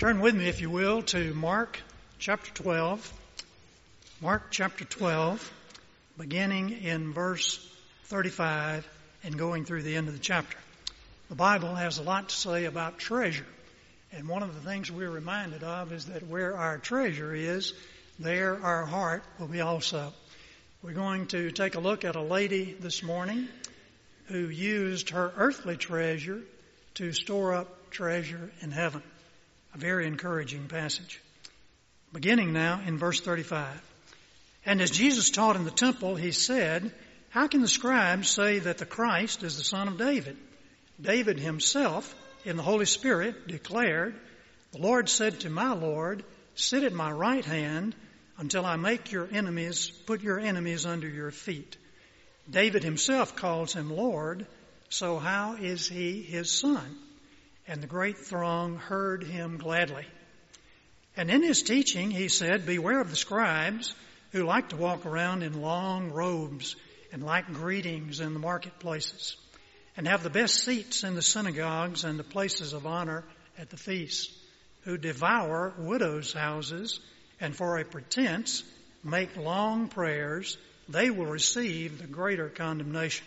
Turn with me, if you will, to Mark chapter 12. Mark chapter 12, beginning in verse 35 and going through the end of the chapter. The Bible has a lot to say about treasure. And one of the things we're reminded of is that where our treasure is, there our heart will be also. We're going to take a look at a lady this morning who used her earthly treasure to store up treasure in heaven. A very encouraging passage. Beginning now in verse 35. And as Jesus taught in the temple, he said, How can the scribes say that the Christ is the son of David? David himself, in the Holy Spirit, declared, The Lord said to my Lord, Sit at my right hand until I make your enemies, put your enemies under your feet. David himself calls him Lord, so how is he his son? And the great throng heard him gladly. And in his teaching, he said, Beware of the scribes who like to walk around in long robes and like greetings in the marketplaces, and have the best seats in the synagogues and the places of honor at the feasts, who devour widows' houses and for a pretense make long prayers, they will receive the greater condemnation.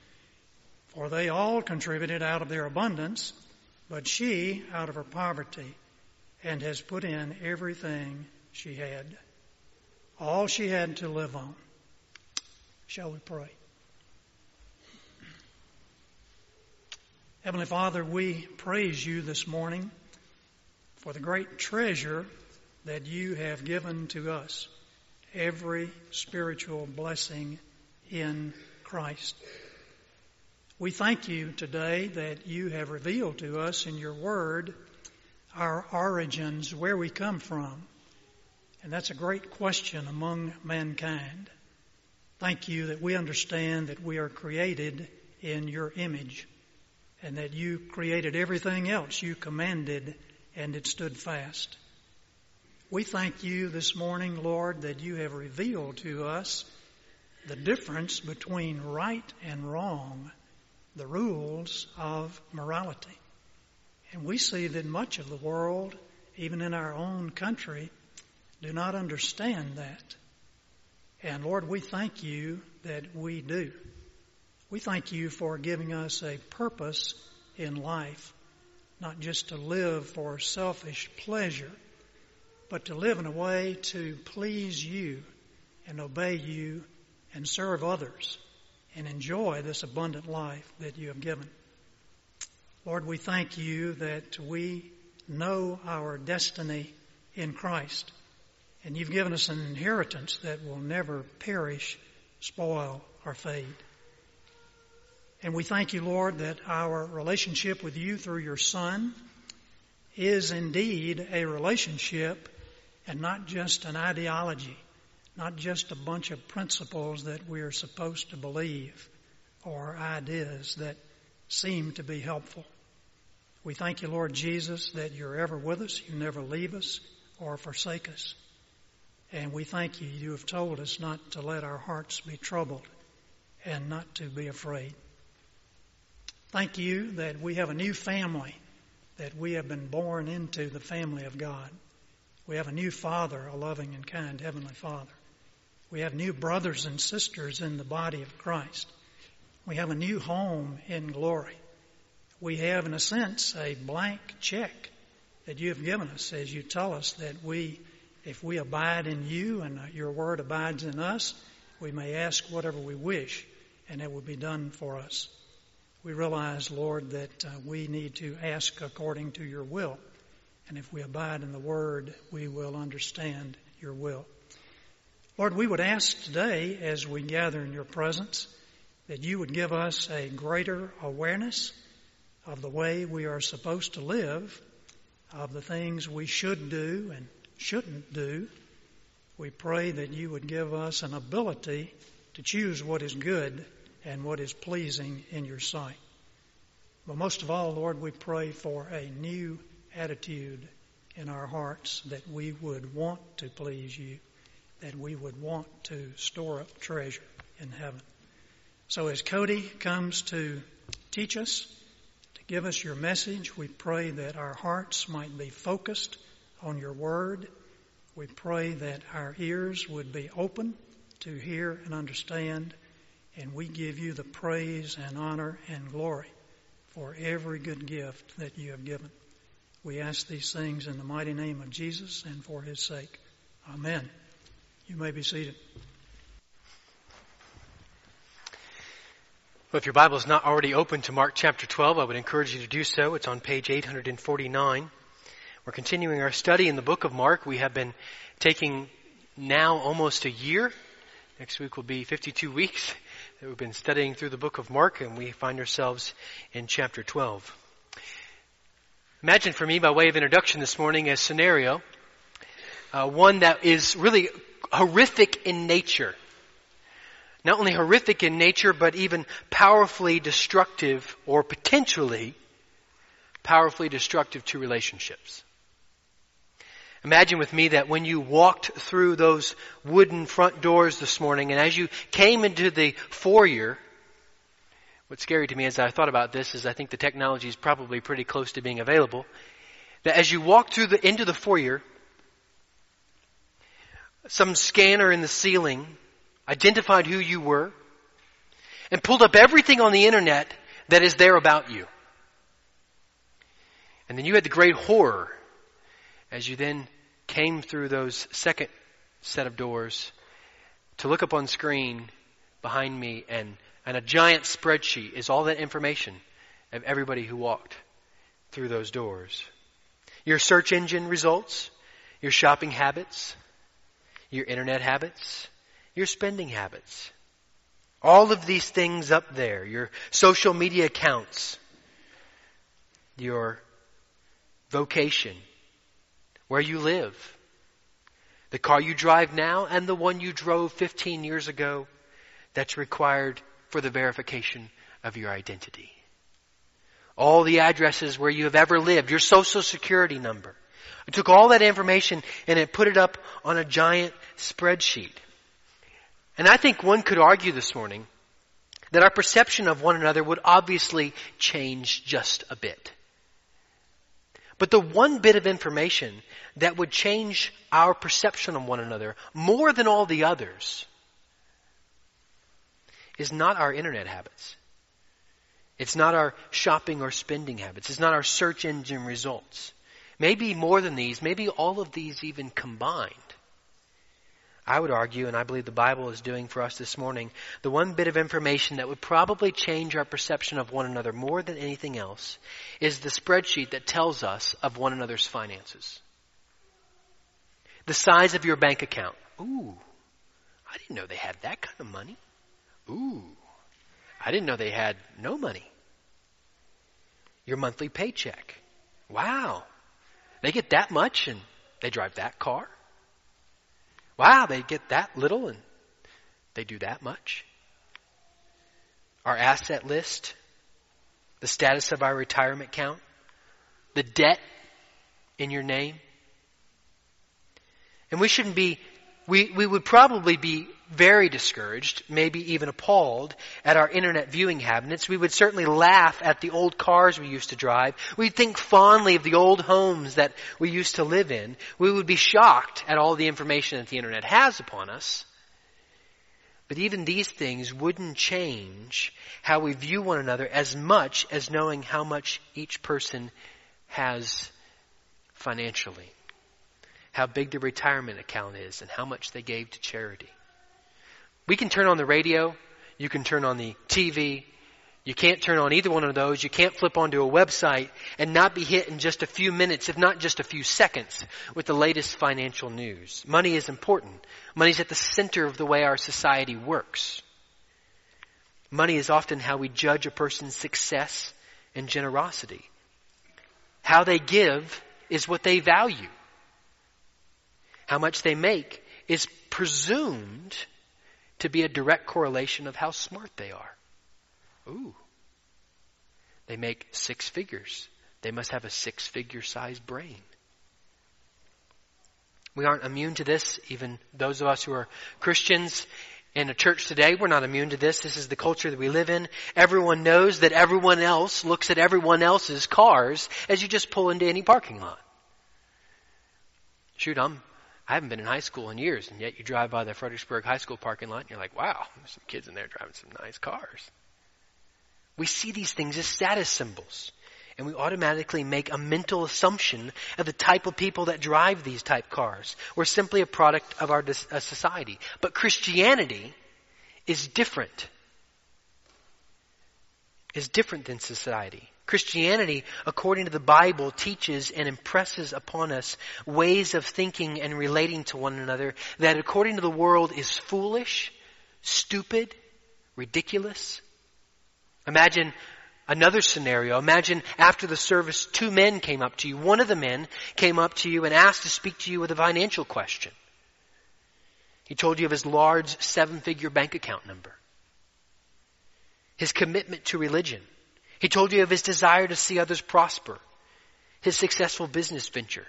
For they all contributed out of their abundance, but she out of her poverty, and has put in everything she had, all she had to live on. Shall we pray? Heavenly Father, we praise you this morning for the great treasure that you have given to us, every spiritual blessing in Christ. We thank you today that you have revealed to us in your word our origins, where we come from. And that's a great question among mankind. Thank you that we understand that we are created in your image and that you created everything else you commanded and it stood fast. We thank you this morning, Lord, that you have revealed to us the difference between right and wrong the rules of morality. And we see that much of the world, even in our own country, do not understand that. And Lord, we thank you that we do. We thank you for giving us a purpose in life, not just to live for selfish pleasure, but to live in a way to please you and obey you and serve others and enjoy this abundant life that you have given. Lord, we thank you that we know our destiny in Christ, and you've given us an inheritance that will never perish, spoil, or fade. And we thank you, Lord, that our relationship with you through your Son is indeed a relationship and not just an ideology not just a bunch of principles that we are supposed to believe or ideas that seem to be helpful. We thank you, Lord Jesus, that you're ever with us. You never leave us or forsake us. And we thank you, you have told us not to let our hearts be troubled and not to be afraid. Thank you that we have a new family, that we have been born into the family of God. We have a new Father, a loving and kind Heavenly Father. We have new brothers and sisters in the body of Christ. We have a new home in glory. We have, in a sense, a blank check that you have given us as you tell us that we, if we abide in you and your word abides in us, we may ask whatever we wish and it will be done for us. We realize, Lord, that uh, we need to ask according to your will. And if we abide in the word, we will understand your will. Lord, we would ask today as we gather in your presence that you would give us a greater awareness of the way we are supposed to live, of the things we should do and shouldn't do. We pray that you would give us an ability to choose what is good and what is pleasing in your sight. But most of all, Lord, we pray for a new attitude in our hearts that we would want to please you, that we would want to store up treasure in heaven. So as Cody comes to teach us, to give us your message, we pray that our hearts might be focused on your word. We pray that our ears would be open to hear and understand, and we give you the praise and honor and glory for every good gift that you have given. We ask these things in the mighty name of Jesus and for his sake. Amen. You may be seated. Well, if your Bible is not already open to Mark chapter 12, I would encourage you to do so. It's on page 849. We're continuing our study in the book of Mark. We have been taking now almost a year. Next week will be 52 weeks that we've been studying through the book of Mark, and we find ourselves in chapter 12. Imagine for me, by way of introduction this morning, a scenario, uh, one that is really horrific in nature not only horrific in nature, but even powerfully destructive or potentially powerfully destructive to relationships. Imagine with me that when you walked through those wooden front doors this morning and as you came into the foyer, what's scary to me as I thought about this is I think the technology is probably pretty close to being available. That as you walked through the, into the foyer, some scanner in the ceiling identified who you were, and pulled up everything on the internet that is there about you. And then you had the great horror as you then came through those second set of doors to look up on screen behind me and, and a giant spreadsheet is all that information of everybody who walked through those doors. Your search engine results, your shopping habits, your internet habits, your spending habits. All of these things up there, your social media accounts, your vocation, where you live, the car you drive now and the one you drove 15 years ago that's required for the verification of your identity. All the addresses where you have ever lived, your social security number. I took all that information and it put it up on a giant spreadsheet. And I think one could argue this morning that our perception of one another would obviously change just a bit. But the one bit of information that would change our perception of one another more than all the others is not our internet habits. It's not our shopping or spending habits. It's not our search engine results. Maybe more than these, maybe all of these even combined. I would argue, and I believe the Bible is doing for us this morning, the one bit of information that would probably change our perception of one another more than anything else is the spreadsheet that tells us of one another's finances. The size of your bank account. Ooh, I didn't know they had that kind of money. Ooh, I didn't know they had no money. Your monthly paycheck. Wow, they get that much and they drive that car. Wow, they get that little and they do that much. Our asset list, the status of our retirement account, the debt in your name. And we shouldn't be, we, we would probably be very discouraged, maybe even appalled at our internet viewing habits. We would certainly laugh at the old cars we used to drive. We'd think fondly of the old homes that we used to live in. We would be shocked at all the information that the internet has upon us. But even these things wouldn't change how we view one another as much as knowing how much each person has financially. How big their retirement account is and how much they gave to charity. We can turn on the radio. You can turn on the TV. You can't turn on either one of those. You can't flip onto a website and not be hit in just a few minutes, if not just a few seconds, with the latest financial news. Money is important. Money is at the center of the way our society works. Money is often how we judge a person's success and generosity. How they give is what they value. How much they make is presumed to be a direct correlation of how smart they are. Ooh. They make six figures. They must have a six figure sized brain. We aren't immune to this, even those of us who are Christians in a church today, we're not immune to this. This is the culture that we live in. Everyone knows that everyone else looks at everyone else's cars as you just pull into any parking lot. Shoot, I'm, I haven't been in high school in years, and yet you drive by the Fredericksburg High School parking lot and you're like, wow, there's some kids in there driving some nice cars. We see these things as status symbols. And we automatically make a mental assumption of the type of people that drive these type cars. We're simply a product of our society. But Christianity is different. Is different than society. Christianity, according to the Bible, teaches and impresses upon us ways of thinking and relating to one another that according to the world is foolish, stupid, ridiculous. Imagine Another scenario, imagine after the service, two men came up to you. One of the men came up to you and asked to speak to you with a financial question. He told you of his large seven figure bank account number, his commitment to religion. He told you of his desire to see others prosper, his successful business venture,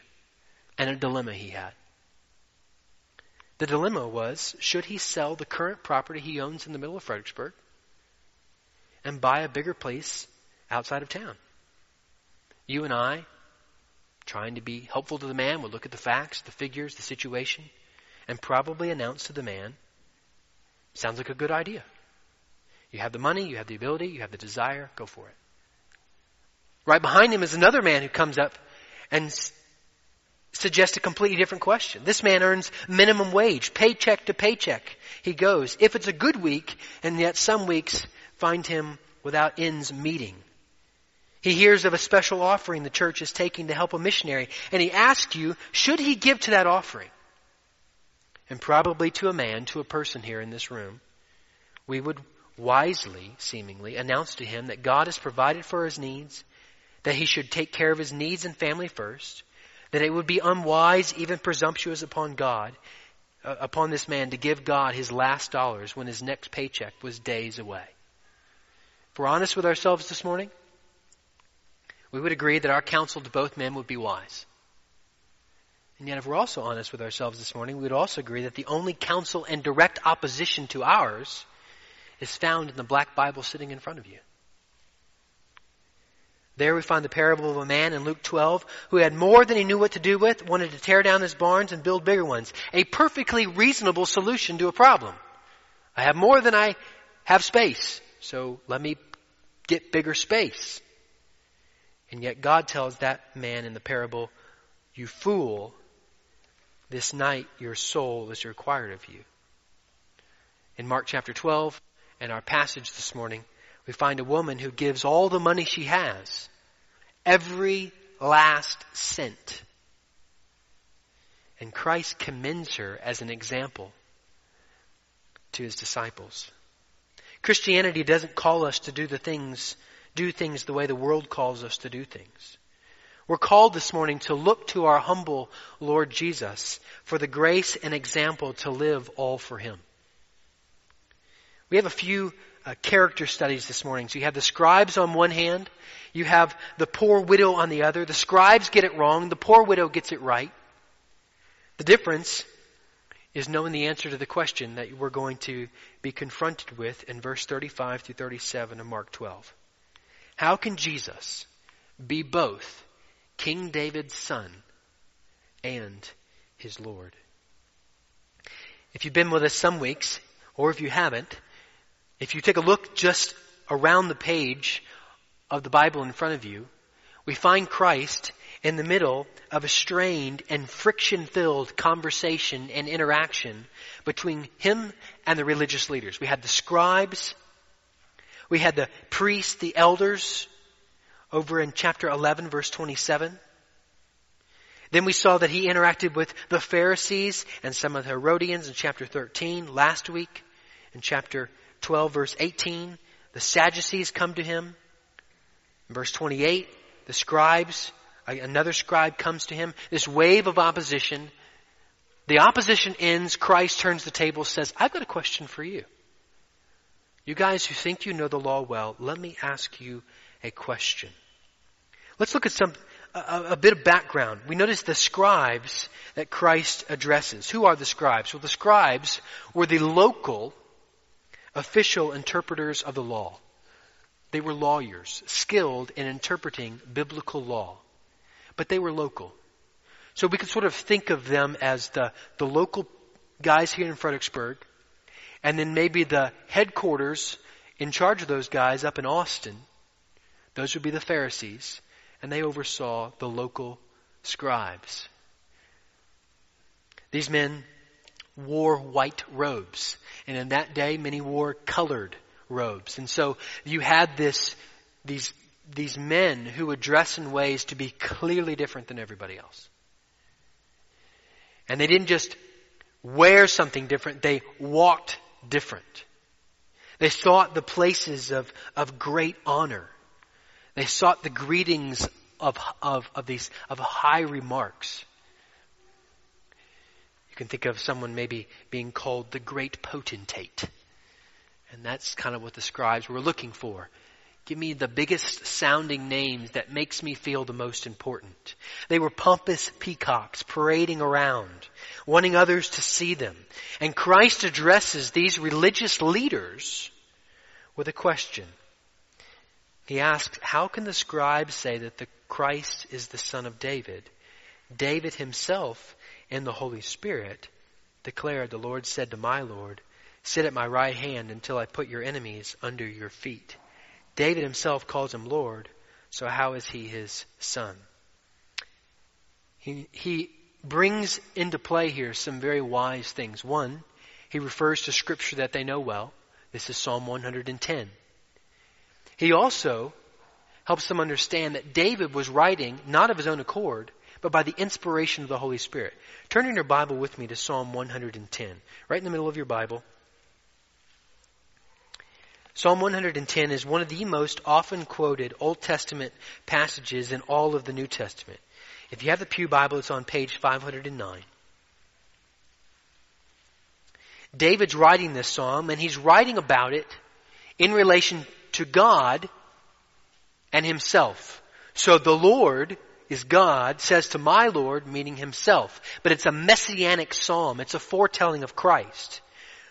and a dilemma he had. The dilemma was, should he sell the current property he owns in the middle of Fredericksburg and buy a bigger place outside of town. You and I, trying to be helpful to the man, would look at the facts, the figures, the situation, and probably announce to the man, sounds like a good idea. You have the money, you have the ability, you have the desire, go for it. Right behind him is another man who comes up and s- suggests a completely different question. This man earns minimum wage, paycheck to paycheck. He goes. If it's a good week, and yet some weeks find him without ends meeting. He hears of a special offering the church is taking to help a missionary, and he asks you, should he give to that offering? And probably to a man, to a person here in this room, we would wisely, seemingly, announce to him that God has provided for his needs, that he should take care of his needs and family first, that it would be unwise, even presumptuous upon God, uh, upon this man to give God his last dollars when his next paycheck was days away. If we're honest with ourselves this morning, we would agree that our counsel to both men would be wise. And yet, if we're also honest with ourselves this morning, we would also agree that the only counsel and direct opposition to ours is found in the black Bible sitting in front of you. There we find the parable of a man in Luke 12 who had more than he knew what to do with, wanted to tear down his barns and build bigger ones. A perfectly reasonable solution to a problem. I have more than I have space, so let me get bigger space. And yet God tells that man in the parable, You fool, this night your soul is required of you. In Mark chapter 12, and our passage this morning, we find a woman who gives all the money she has, every last cent. And Christ commends her as an example to his disciples. Christianity doesn't call us to do the things do things the way the world calls us to do things. We're called this morning to look to our humble Lord Jesus for the grace and example to live all for Him. We have a few uh, character studies this morning. So you have the scribes on one hand, you have the poor widow on the other. The scribes get it wrong, the poor widow gets it right. The difference is knowing the answer to the question that we're going to be confronted with in verse 35 through 37 of Mark 12. How can Jesus be both King David's son and his Lord? If you've been with us some weeks, or if you haven't, if you take a look just around the page of the Bible in front of you, we find Christ in the middle of a strained and friction filled conversation and interaction between him and the religious leaders. We had the scribes we had the priests, the elders, over in chapter 11, verse 27. Then we saw that he interacted with the Pharisees and some of the Herodians in chapter 13 last week. In chapter 12, verse 18, the Sadducees come to him. In verse 28, the scribes another scribe comes to him. This wave of opposition. The opposition ends. Christ turns the table, says, I've got a question for you. You guys who think you know the law well, let me ask you a question. Let's look at some, a, a, bit of background. We notice the scribes that Christ addresses. Who are the scribes? Well, the scribes were the local official interpreters of the law. They were lawyers, skilled in interpreting biblical law. But they were local. So we could sort of think of them as the, the local guys here in Fredericksburg, and then maybe the headquarters in charge of those guys up in Austin. Those would be the Pharisees and they oversaw the local scribes. These men wore white robes, and in that day many wore colored robes. And so you had this, these, these men who would dress in ways to be clearly different than everybody else. And they didn't just wear something different, they walked different. They sought the places of, of great honor. They sought the greetings of, of, of these, of high remarks. You can think of someone maybe being called the great potentate. And that's kind of what the scribes were looking for. Give me the biggest sounding names that makes me feel the most important. They were pompous peacocks parading around, wanting others to see them. And Christ addresses these religious leaders with a question. He asks, how can the scribes say that the Christ is the son of David? David himself in the Holy Spirit declared, the Lord said to my Lord, sit at my right hand until I put your enemies under your feet. David himself calls him Lord, so how is he his son? He, he brings into play here some very wise things. One, he refers to scripture that they know well. This is Psalm 110. He also helps them understand that David was writing not of his own accord, but by the inspiration of the Holy Spirit. Turn in your Bible with me to Psalm 110, right in the middle of your Bible. Psalm 110 is one of the most often quoted Old Testament passages in all of the New Testament. If you have the Pew Bible, it's on page 509. David's writing this psalm, and he's writing about it in relation to God and himself. So the Lord is God, says to my Lord, meaning himself. But it's a messianic psalm. It's a foretelling of Christ.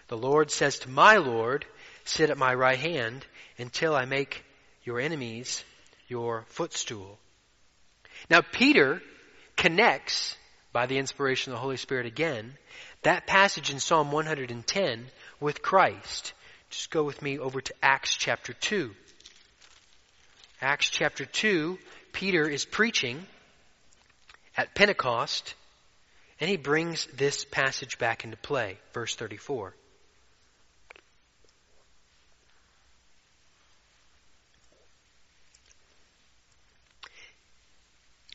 The Lord says to my Lord, sit at my right hand until I make your enemies your footstool. Now Peter connects, by the inspiration of the Holy Spirit again, that passage in Psalm 110 with Christ. Just go with me over to Acts chapter 2. Acts chapter 2, Peter is preaching at Pentecost, and he brings this passage back into play. Verse 34.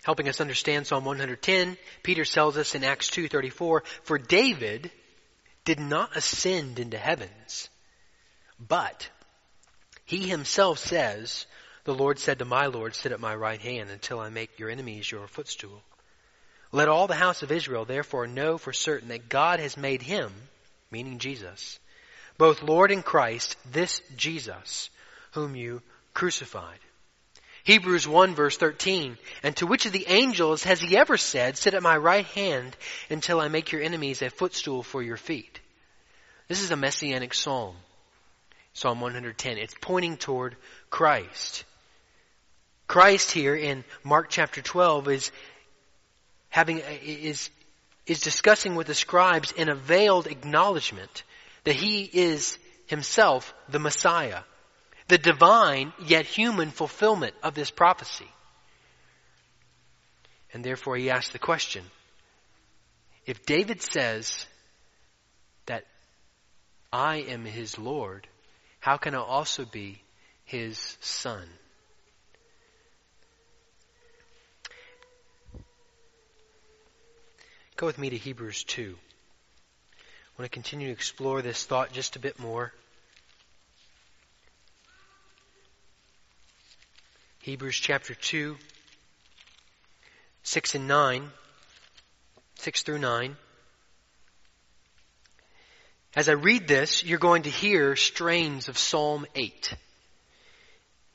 Helping us understand Psalm 110, Peter tells us in Acts 2:34, "For David did not ascend into heavens, but he himself says, the Lord said to my Lord, Sit at my right hand until I make your enemies your footstool. Let all the house of Israel therefore know for certain that God has made him, meaning Jesus, both Lord and Christ, this Jesus, whom you crucified. Hebrews 1 verse 13, and to which of the angels has he ever said, sit at my right hand until I make your enemies a footstool for your feet? This is a messianic psalm. Psalm 110. It's pointing toward Christ. Christ here in Mark chapter 12 is having, uh, is, is discussing with the scribes in a veiled acknowledgement that he is himself the Messiah, the divine yet human fulfillment of this prophecy. And therefore he asks the question, if David says that I am his Lord, how can I also be his son? Go with me to Hebrews 2. I want to continue to explore this thought just a bit more. Hebrews chapter 2, 6 and 9, 6 through 9. As I read this, you're going to hear strains of Psalm 8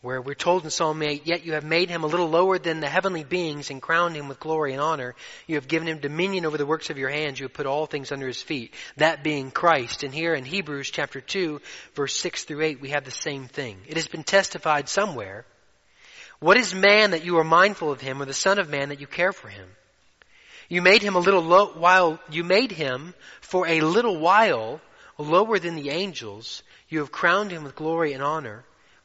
where we're told in Psalm 8, Yet you have made him a little lower than the heavenly beings and crowned him with glory and honor. You have given him dominion over the works of your hands. You have put all things under his feet. That being Christ. And here in Hebrews chapter 2, verse 6 through 8, we have the same thing. It has been testified somewhere. What is man that you are mindful of him, or the son of man that you care for him? You made him a little low, while, you made him for a little while lower than the angels. You have crowned him with glory and honor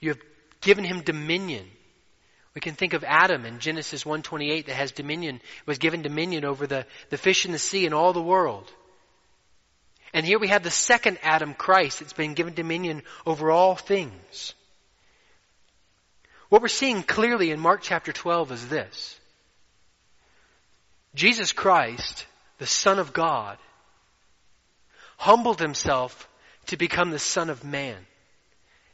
You have given him dominion. We can think of Adam in Genesis 1:28 that has dominion, was given dominion over the, the fish in the sea and all the world. And here we have the second Adam, Christ, that's been given dominion over all things. What we're seeing clearly in Mark chapter 12 is this. Jesus Christ, the Son of God, humbled himself to become the Son of Man.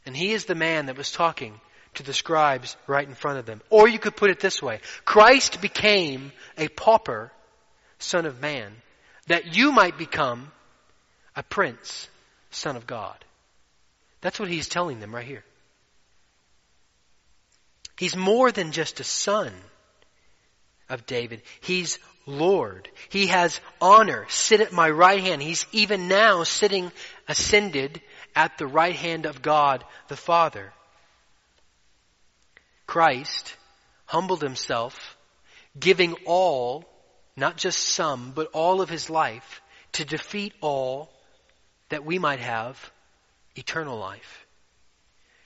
And he is the man that was talking to the scribes right in front of them. Or you could put it this way. Christ became a pauper son of man that you might become a prince son of God. That's what he's telling them right here. He's more than just a son of David. He's Lord. He has honor. Sit at my right hand. He's even now sitting ascended at the right hand of God the Father. Christ humbled himself, giving all, not just some, but all of his life to defeat all that we might have eternal life.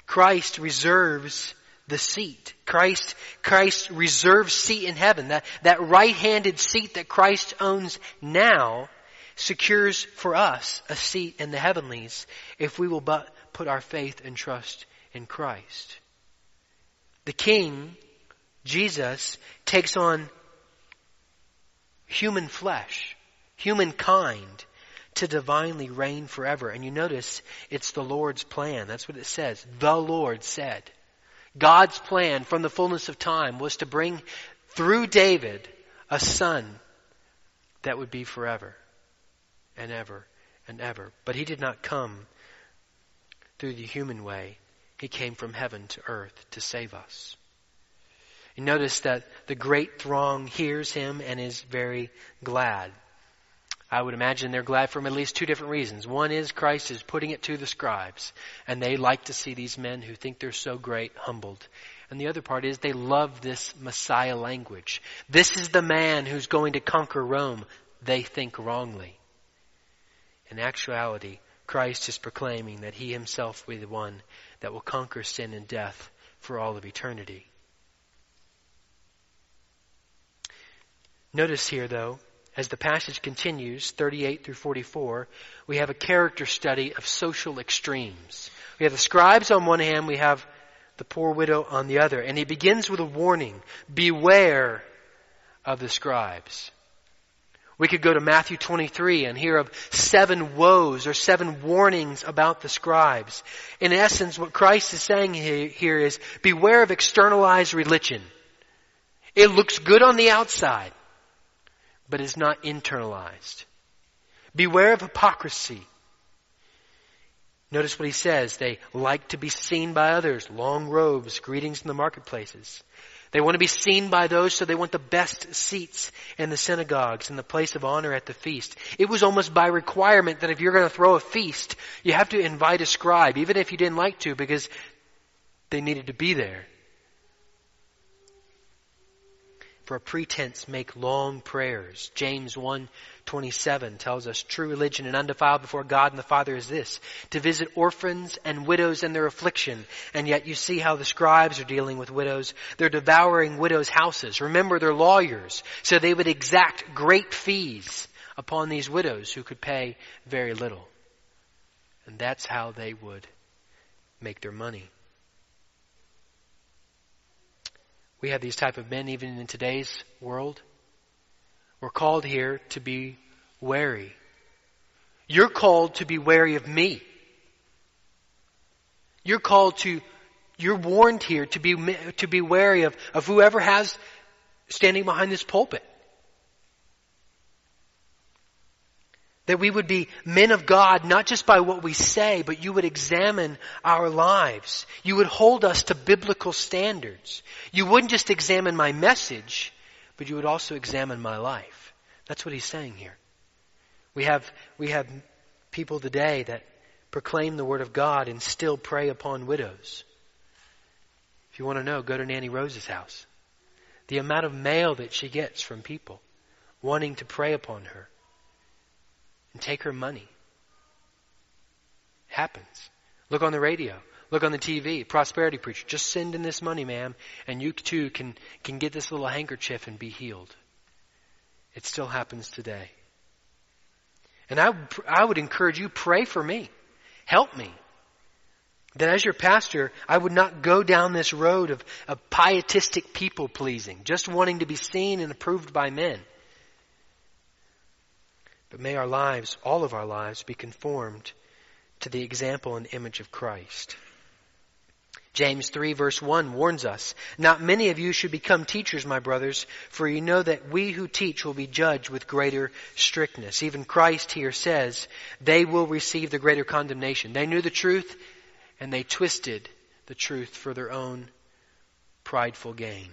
Christ reserves the seat. Christ, Christ reserves seat in heaven. That, that right-handed seat that Christ owns now secures for us a seat in the heavenlies if we will but put our faith and trust in Christ. The King, Jesus, takes on human flesh, humankind, to divinely reign forever. And you notice it's the Lord's plan. That's what it says. The Lord said. God's plan from the fullness of time was to bring through David a son that would be forever and ever and ever. But he did not come through the human way. He came from heaven to earth to save us. You notice that the great throng hears him and is very glad. I would imagine they're glad for at least two different reasons. One is Christ is putting it to the scribes, and they like to see these men who think they're so great humbled. And the other part is they love this Messiah language. This is the man who's going to conquer Rome. They think wrongly. In actuality, Christ is proclaiming that he himself will be the one that will conquer sin and death for all of eternity. Notice here, though, as the passage continues, 38 through 44, we have a character study of social extremes. We have the scribes on one hand, we have the poor widow on the other. And he begins with a warning. Beware of the scribes. We could go to Matthew 23 and hear of seven woes or seven warnings about the scribes. In essence, what Christ is saying here is beware of externalized religion. It looks good on the outside, but is not internalized. Beware of hypocrisy. Notice what he says. They like to be seen by others. Long robes, greetings in the marketplaces. They want to be seen by those, so they want the best seats in the synagogues and the place of honor at the feast. It was almost by requirement that if you're going to throw a feast, you have to invite a scribe, even if you didn't like to, because they needed to be there. For a pretense make long prayers. James 1:27 tells us true religion and undefiled before God and the Father is this, to visit orphans and widows in their affliction. And yet you see how the scribes are dealing with widows. They're devouring widows' houses. Remember they're lawyers, so they would exact great fees upon these widows who could pay very little. And that's how they would make their money. We have these type of men even in today's world. We're called here to be wary. You're called to be wary of me. You're called to, you're warned here to be, to be wary of, of whoever has standing behind this pulpit. That we would be men of God, not just by what we say, but you would examine our lives. You would hold us to biblical standards. You wouldn't just examine my message, but you would also examine my life. That's what he's saying here. We have, we have people today that proclaim the word of God and still prey upon widows. If you want to know, go to Nanny Rose's house. The amount of mail that she gets from people wanting to prey upon her and take her money. Happens. Look on the radio. Look on the TV. Prosperity preacher. Just send in this money, ma'am, and you too can, can get this little handkerchief and be healed. It still happens today. And I, I would encourage you, pray for me. Help me. That as your pastor, I would not go down this road of, of pietistic people pleasing, just wanting to be seen and approved by men. But may our lives, all of our lives, be conformed to the example and image of Christ. James 3 verse 1 warns us, Not many of you should become teachers, my brothers, for you know that we who teach will be judged with greater strictness. Even Christ here says, they will receive the greater condemnation. They knew the truth, and they twisted the truth for their own prideful gain.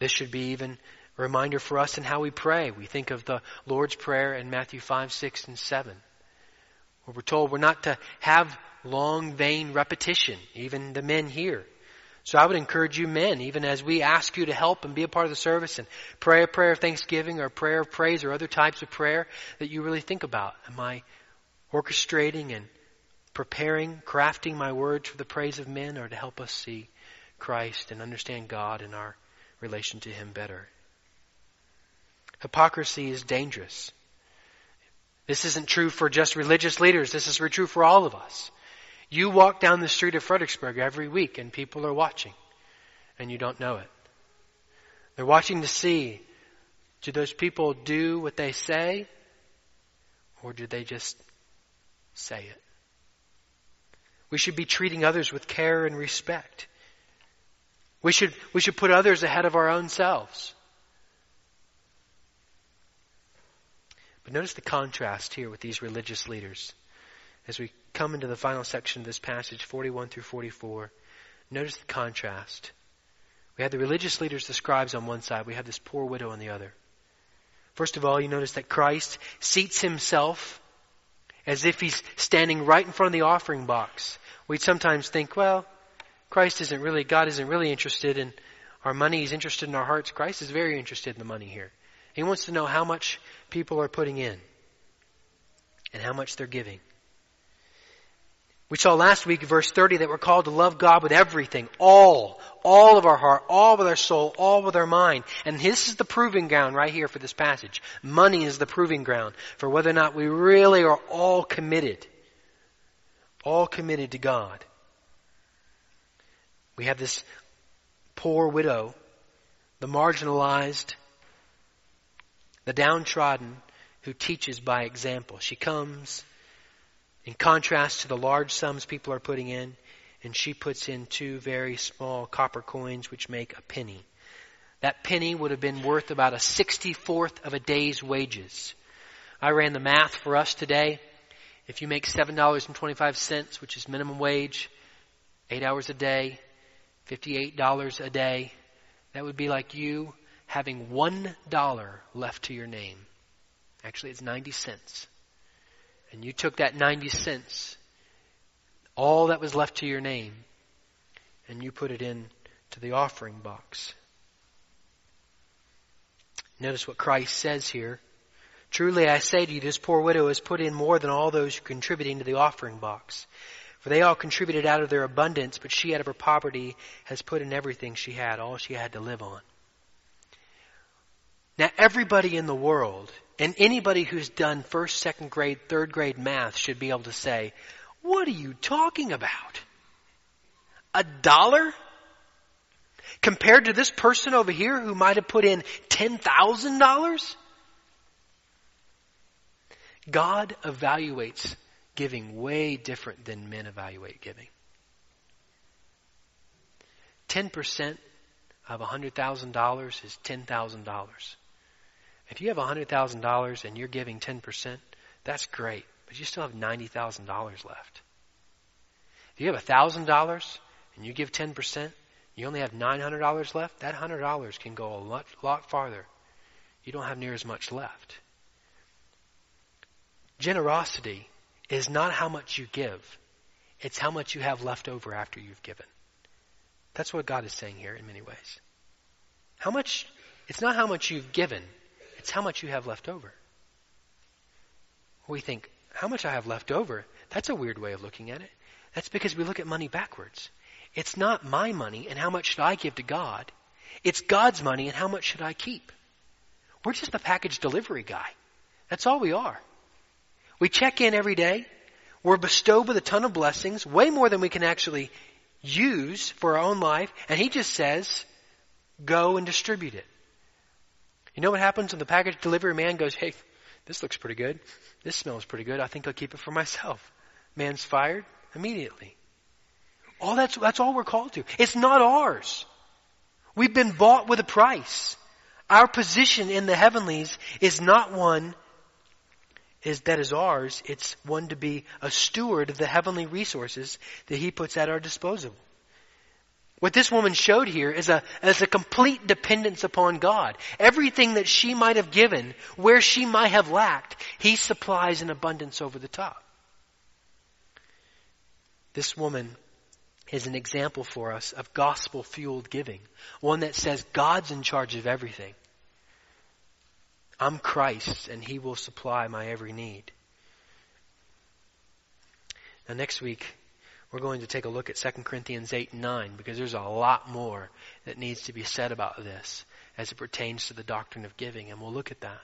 This should be even reminder for us in how we pray. We think of the Lord's Prayer in Matthew 5, 6, and 7, where we're told we're not to have long, vain repetition, even the men here. So I would encourage you men, even as we ask you to help and be a part of the service and pray a prayer of thanksgiving or a prayer of praise or other types of prayer that you really think about. Am I orchestrating and preparing, crafting my words for the praise of men or to help us see Christ and understand God and our relation to Him better? Hypocrisy is dangerous. This isn't true for just religious leaders. This is true for all of us. You walk down the street of Fredericksburg every week and people are watching and you don't know it. They're watching to see, do those people do what they say or do they just say it? We should be treating others with care and respect. We should, we should put others ahead of our own selves. But notice the contrast here with these religious leaders. As we come into the final section of this passage, 41 through 44, notice the contrast. We have the religious leaders, the scribes on one side. We have this poor widow on the other. First of all, you notice that Christ seats himself as if he's standing right in front of the offering box. We'd sometimes think, well, Christ isn't really, God isn't really interested in our money. He's interested in our hearts. Christ is very interested in the money here. He wants to know how much people are putting in and how much they're giving. We saw last week, verse 30, that we're called to love God with everything, all, all of our heart, all with our soul, all with our mind. And this is the proving ground right here for this passage. Money is the proving ground for whether or not we really are all committed. All committed to God. We have this poor widow, the marginalized, the downtrodden who teaches by example. She comes in contrast to the large sums people are putting in, and she puts in two very small copper coins which make a penny. That penny would have been worth about a 64th of a day's wages. I ran the math for us today. If you make $7.25, which is minimum wage, 8 hours a day, $58 a day, that would be like you having one dollar left to your name. Actually, it's 90 cents. And you took that 90 cents, all that was left to your name, and you put it in to the offering box. Notice what Christ says here. Truly I say to you, this poor widow has put in more than all those contributing to the offering box. For they all contributed out of their abundance, but she out of her poverty has put in everything she had, all she had to live on. Now everybody in the world, and anybody who's done first, second grade, third grade math should be able to say, what are you talking about? A dollar? Compared to this person over here who might have put in $10,000? God evaluates giving way different than men evaluate giving. 10% of $100,000 is $10,000. If you have $100,000 and you're giving 10%, that's great, but you still have $90,000 left. If you have $1,000 and you give 10%, you only have $900 left, that $100 can go a lot, lot farther. You don't have near as much left. Generosity is not how much you give. It's how much you have left over after you've given. That's what God is saying here in many ways. How much, it's not how much you've given, it's how much you have left over. We think, how much I have left over? That's a weird way of looking at it. That's because we look at money backwards. It's not my money and how much should I give to God. It's God's money and how much should I keep. We're just the package delivery guy. That's all we are. We check in every day. We're bestowed with a ton of blessings, way more than we can actually use for our own life. And he just says, go and distribute it. You know what happens when the package delivery man goes, hey, this looks pretty good. This smells pretty good. I think I'll keep it for myself. Man's fired immediately. All that's, that's all we're called to. It's not ours. We've been bought with a price. Our position in the heavenlies is not one is, that is ours. It's one to be a steward of the heavenly resources that He puts at our disposal. What this woman showed here is a, is a complete dependence upon God. Everything that she might have given, where she might have lacked, He supplies in abundance over the top. This woman is an example for us of gospel fueled giving. One that says God's in charge of everything. I'm Christ and He will supply my every need. Now next week, we're going to take a look at 2 Corinthians 8 and 9 because there's a lot more that needs to be said about this as it pertains to the doctrine of giving and we'll look at that.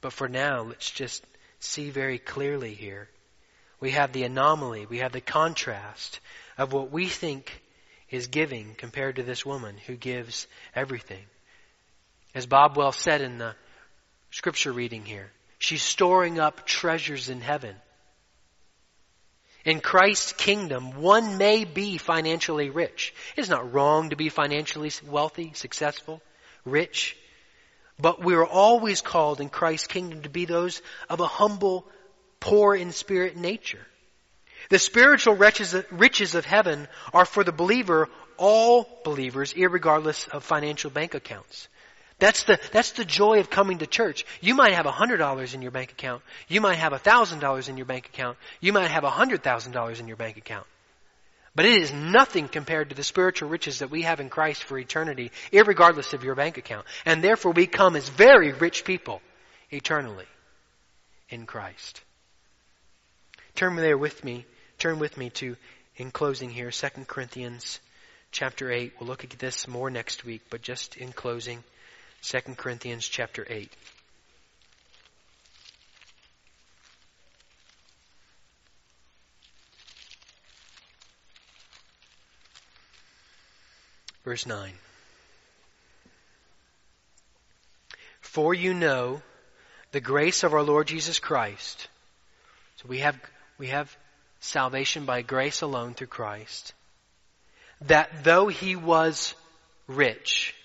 But for now, let's just see very clearly here. We have the anomaly, we have the contrast of what we think is giving compared to this woman who gives everything. As Bob well said in the scripture reading here. She's storing up treasures in heaven. In Christ's kingdom, one may be financially rich. It's not wrong to be financially wealthy, successful, rich. But we are always called in Christ's kingdom to be those of a humble, poor in spirit nature. The spiritual riches, of heaven are for the believer, all believers, regardless of financial bank accounts. That's the, that's the joy of coming to church. You might have $100 in your bank account. You might have $1,000 in your bank account. You might have $100,000 in your bank account. But it is nothing compared to the spiritual riches that we have in Christ for eternity, regardless of your bank account. And therefore we come as very rich people eternally in Christ. Turn there with me, turn with me to, in closing here, 2 Corinthians chapter 8. We'll look at this more next week, but just in closing. 2 Corinthians chapter 8. Verse 9. For you know the grace of our Lord Jesus Christ. So we have, we have salvation by grace alone through Christ. That though he was rich,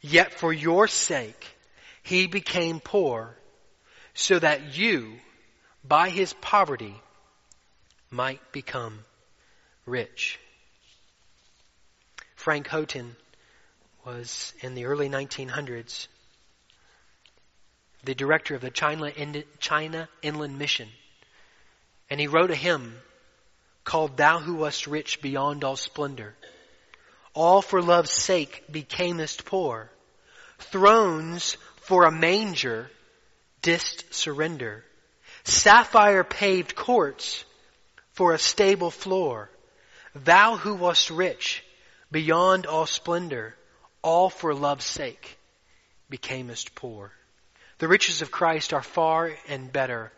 Yet for your sake, he became poor so that you, by his poverty, might become rich. Frank Houghton was in the early 1900s the director of the China, China Inland Mission. And he wrote a hymn called Thou Who Wast Rich Beyond All Splendor. All for love's sake becamest poor Thrones for a manger didst surrender. Sapphire paved courts for a stable floor. Thou who wast rich beyond all splendor, all for love's sake, becamest poor. The riches of Christ are far and better,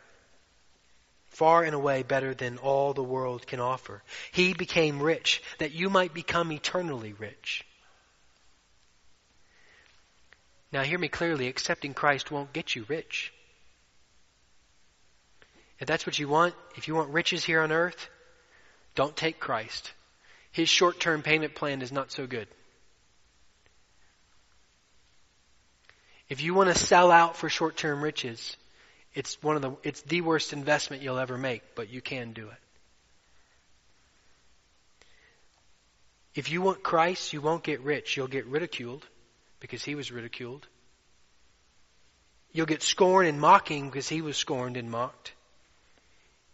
far and away better than all the world can offer. He became rich that you might become eternally rich. Now hear me clearly, accepting Christ won't get you rich. If that's what you want, if you want riches here on earth, don't take Christ. His short-term payment plan is not so good. If you want to sell out for short-term riches, it's one of the, it's the worst investment you'll ever make, but you can do it. If you want Christ, you won't get rich. You'll get ridiculed because he was ridiculed. You'll get scorned and mocking because he was scorned and mocked.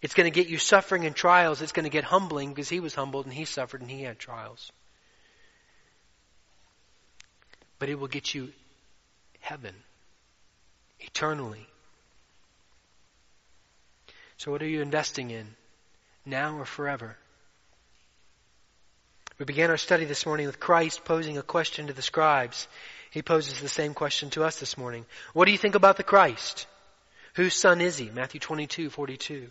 It's going to get you suffering and trials. It's going to get humbling because he was humbled and he suffered and he had trials. But it will get you heaven eternally. So, what are you investing in? Now or forever? We began our study this morning with Christ posing a question to the scribes. He poses the same question to us this morning. What do you think about the Christ? Whose son is he? Matthew 22, 42.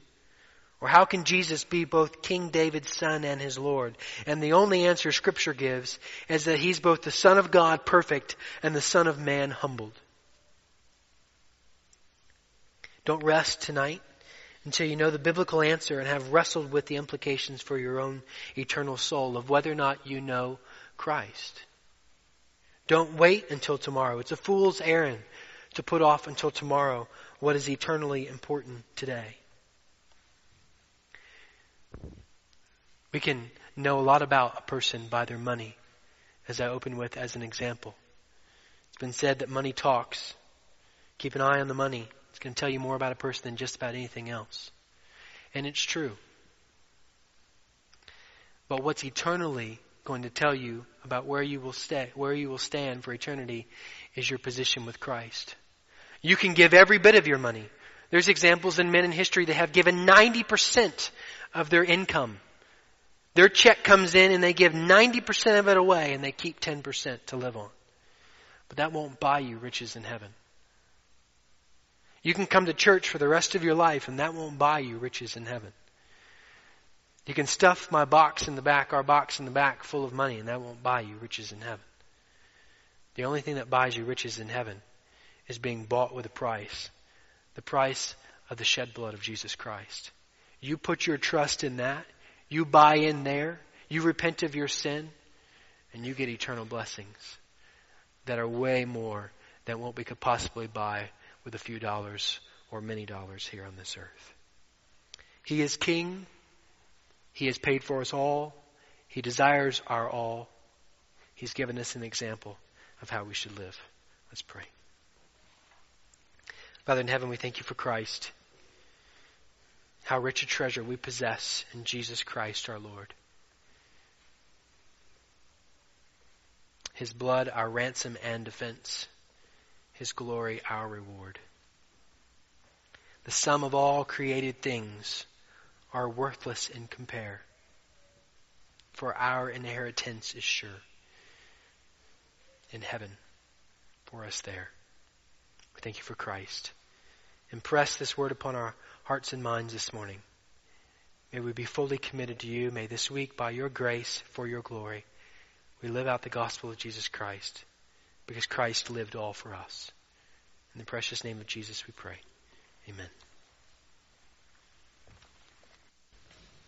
Or how can Jesus be both King David's son and his Lord? And the only answer scripture gives is that he's both the son of God perfect and the son of man humbled. Don't rest tonight until you know the biblical answer and have wrestled with the implications for your own eternal soul of whether or not you know Christ. Don't wait until tomorrow. It's a fool's errand to put off until tomorrow what is eternally important today. We can know a lot about a person by their money, as I opened with as an example. It's been said that money talks. Keep an eye on the money. To tell you more about a person than just about anything else. And it's true. But what's eternally going to tell you about where you will stay, where you will stand for eternity is your position with Christ. You can give every bit of your money. There's examples in men in history that have given 90% of their income their check comes in and they give 90% of it away and they keep 10% to live on. But that won't buy you riches in heaven. You can come to church for the rest of your life and that won't buy you riches in heaven. You can stuff my box in the back, our box in the back full of money and that won't buy you riches in heaven. The only thing that buys you riches in heaven is being bought with a price. The price of the shed blood of Jesus Christ. You put your trust in that you buy in there, you repent of your sin, and you get eternal blessings that are way more than what we could possibly buy with a few dollars or many dollars here on this earth. He is King. He has paid for us all. He desires our all. He's given us an example of how we should live. Let's pray. Father in heaven, we thank you for Christ how rich a treasure we possess in Jesus Christ our Lord. His blood, our ransom and defense. His glory, our reward. The sum of all created things are worthless in compare, for our inheritance is sure in heaven for us there. We thank you for Christ. Impress this word upon our hearts and minds this morning. May we be fully committed to you. May this week, by your grace, for your glory, we live out the gospel of Jesus Christ because Christ lived all for us. In the precious name of Jesus we pray. Amen.